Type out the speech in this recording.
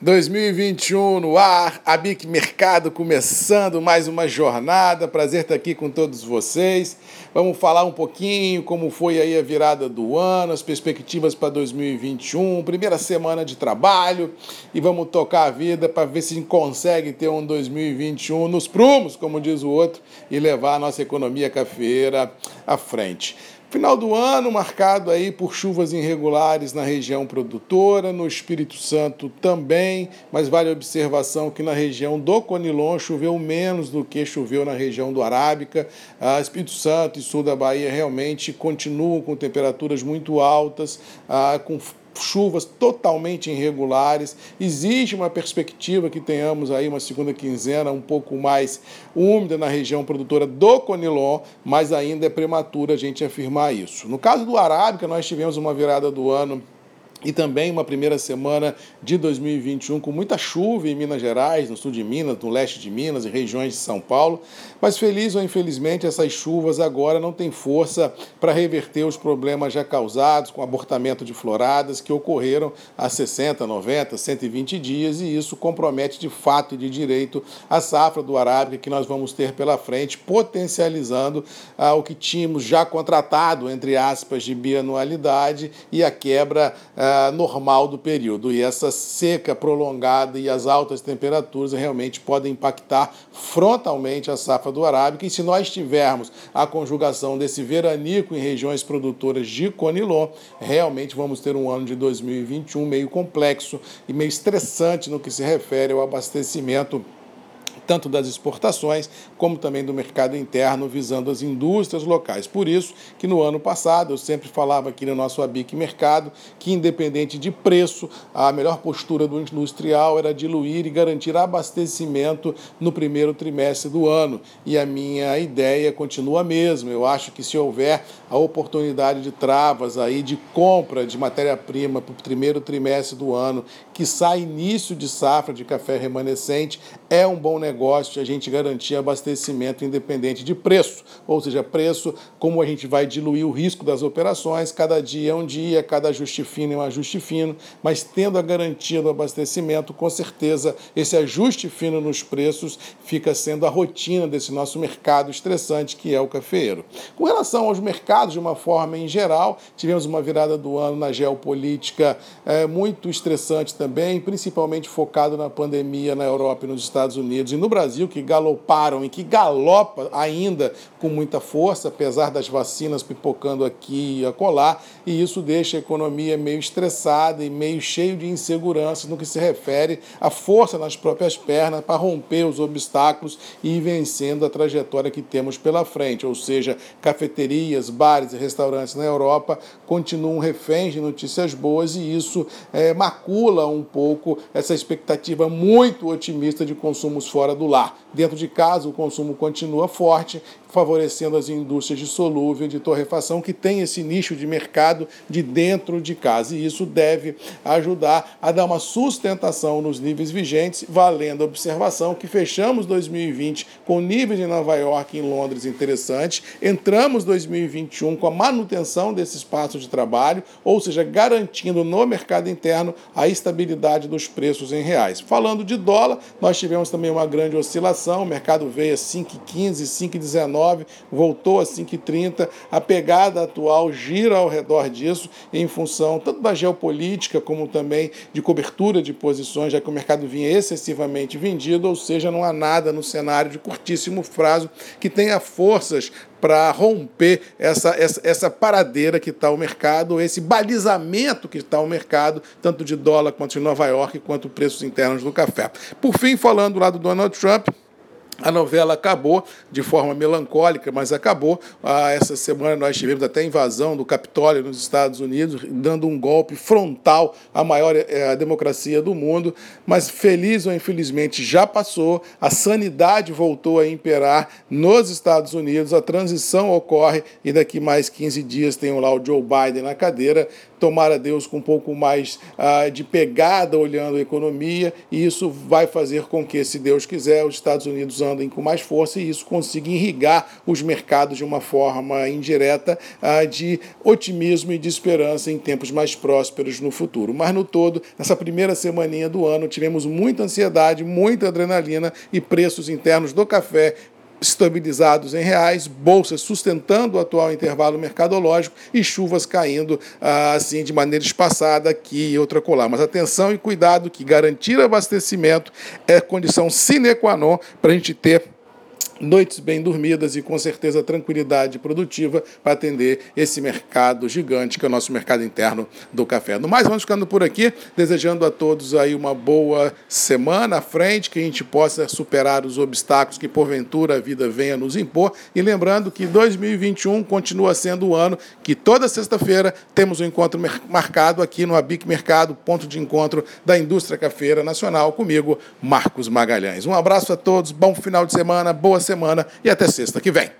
2021 no ar, a BIC Mercado começando mais uma jornada. Prazer estar aqui com todos vocês. Vamos falar um pouquinho como foi aí a virada do ano, as perspectivas para 2021, primeira semana de trabalho e vamos tocar a vida para ver se consegue ter um 2021 nos prumos, como diz o outro, e levar a nossa economia cafeira à frente. Final do ano marcado aí por chuvas irregulares na região produtora, no Espírito Santo também, mas vale a observação que na região do Conilon choveu menos do que choveu na região do Arábica. Ah, Espírito Santo e sul da Bahia realmente continuam com temperaturas muito altas, ah, com chuvas totalmente irregulares. Existe uma perspectiva que tenhamos aí uma segunda quinzena um pouco mais úmida na região produtora do Conilon, mas ainda é prematuro a gente afirmar isso. No caso do Arábica, nós tivemos uma virada do ano e também uma primeira semana de 2021 com muita chuva em Minas Gerais, no sul de Minas, no leste de Minas e regiões de São Paulo. Mas feliz ou infelizmente, essas chuvas agora não têm força para reverter os problemas já causados com abortamento de floradas que ocorreram há 60, 90, 120 dias e isso compromete de fato e de direito a safra do arábica que nós vamos ter pela frente, potencializando ah, o que tínhamos já contratado, entre aspas, de bianualidade e a quebra ah, normal do período. E essa seca prolongada e as altas temperaturas realmente podem impactar frontalmente a safra do arábica. E se nós tivermos a conjugação desse veranico em regiões produtoras de conilon, realmente vamos ter um ano de 2021 meio complexo e meio estressante no que se refere ao abastecimento tanto das exportações como também do mercado interno, visando as indústrias locais. Por isso que no ano passado eu sempre falava aqui no nosso ABIC Mercado que, independente de preço, a melhor postura do industrial era diluir e garantir abastecimento no primeiro trimestre do ano. E a minha ideia continua a mesma. Eu acho que se houver a oportunidade de travas aí de compra de matéria-prima para o primeiro trimestre do ano, que sai início de safra de café remanescente, é um bom negócio negócio a gente garantir abastecimento independente de preço, ou seja, preço, como a gente vai diluir o risco das operações, cada dia é um dia, cada ajuste fino é um ajuste fino, mas tendo a garantia do abastecimento, com certeza esse ajuste fino nos preços fica sendo a rotina desse nosso mercado estressante que é o cafeiro. Com relação aos mercados, de uma forma em geral, tivemos uma virada do ano na geopolítica é, muito estressante também, principalmente focado na pandemia na Europa e nos Estados Unidos e no Brasil, que galoparam e que galopa ainda com muita força, apesar das vacinas pipocando aqui e acolá, e isso deixa a economia meio estressada e meio cheio de insegurança no que se refere à força nas próprias pernas para romper os obstáculos e ir vencendo a trajetória que temos pela frente, ou seja, cafeterias, bares e restaurantes na Europa continuam reféns de notícias boas e isso é, macula um pouco essa expectativa muito otimista de consumos fora fora do lar. Dentro de casa, o consumo continua forte, favorecendo as indústrias de solúvel, de torrefação, que tem esse nicho de mercado de dentro de casa. E isso deve ajudar a dar uma sustentação nos níveis vigentes, valendo a observação que fechamos 2020 com níveis em Nova York e em Londres interessantes, entramos 2021 com a manutenção desse espaço de trabalho, ou seja, garantindo no mercado interno a estabilidade dos preços em reais. Falando de dólar, nós tivemos também uma grande oscilação, o mercado veio a 5,15, 5,19, voltou a 5,30. A pegada atual gira ao redor disso, em função tanto da geopolítica como também de cobertura de posições, já que o mercado vinha excessivamente vendido, ou seja, não há nada no cenário de curtíssimo prazo que tenha forças para romper essa, essa, essa paradeira que está o mercado, esse balizamento que está o mercado, tanto de dólar quanto de Nova York, quanto preços internos do café. Por fim, falando lá do Donald Trump, a novela acabou de forma melancólica, mas acabou. Ah, essa semana nós tivemos até invasão do Capitólio nos Estados Unidos, dando um golpe frontal à maior é, democracia do mundo. Mas feliz ou infelizmente já passou, a sanidade voltou a imperar nos Estados Unidos, a transição ocorre e daqui mais 15 dias tem lá o Joe Biden na cadeira tomara Deus com um pouco mais ah, de pegada olhando a economia, e isso vai fazer com que, se Deus quiser, os Estados Unidos andem com mais força e isso consiga irrigar os mercados de uma forma indireta uh, de otimismo e de esperança em tempos mais prósperos no futuro. Mas no todo, nessa primeira semaninha do ano, tivemos muita ansiedade, muita adrenalina e preços internos do café estabilizados em reais, bolsas sustentando o atual intervalo mercadológico e chuvas caindo ah, assim de maneira espaçada aqui e outra colar. Mas atenção e cuidado que garantir abastecimento é condição sine qua non para a gente ter noites bem dormidas e com certeza tranquilidade produtiva para atender esse mercado gigante que é o nosso mercado interno do café. No mais, vamos ficando por aqui, desejando a todos aí uma boa semana à frente, que a gente possa superar os obstáculos que porventura a vida venha nos impor e lembrando que 2021 continua sendo o ano que toda sexta-feira temos um encontro marcado aqui no Abic Mercado, ponto de encontro da indústria cafeira nacional, comigo, Marcos Magalhães. Um abraço a todos, bom final de semana, boa semana e até sexta que vem.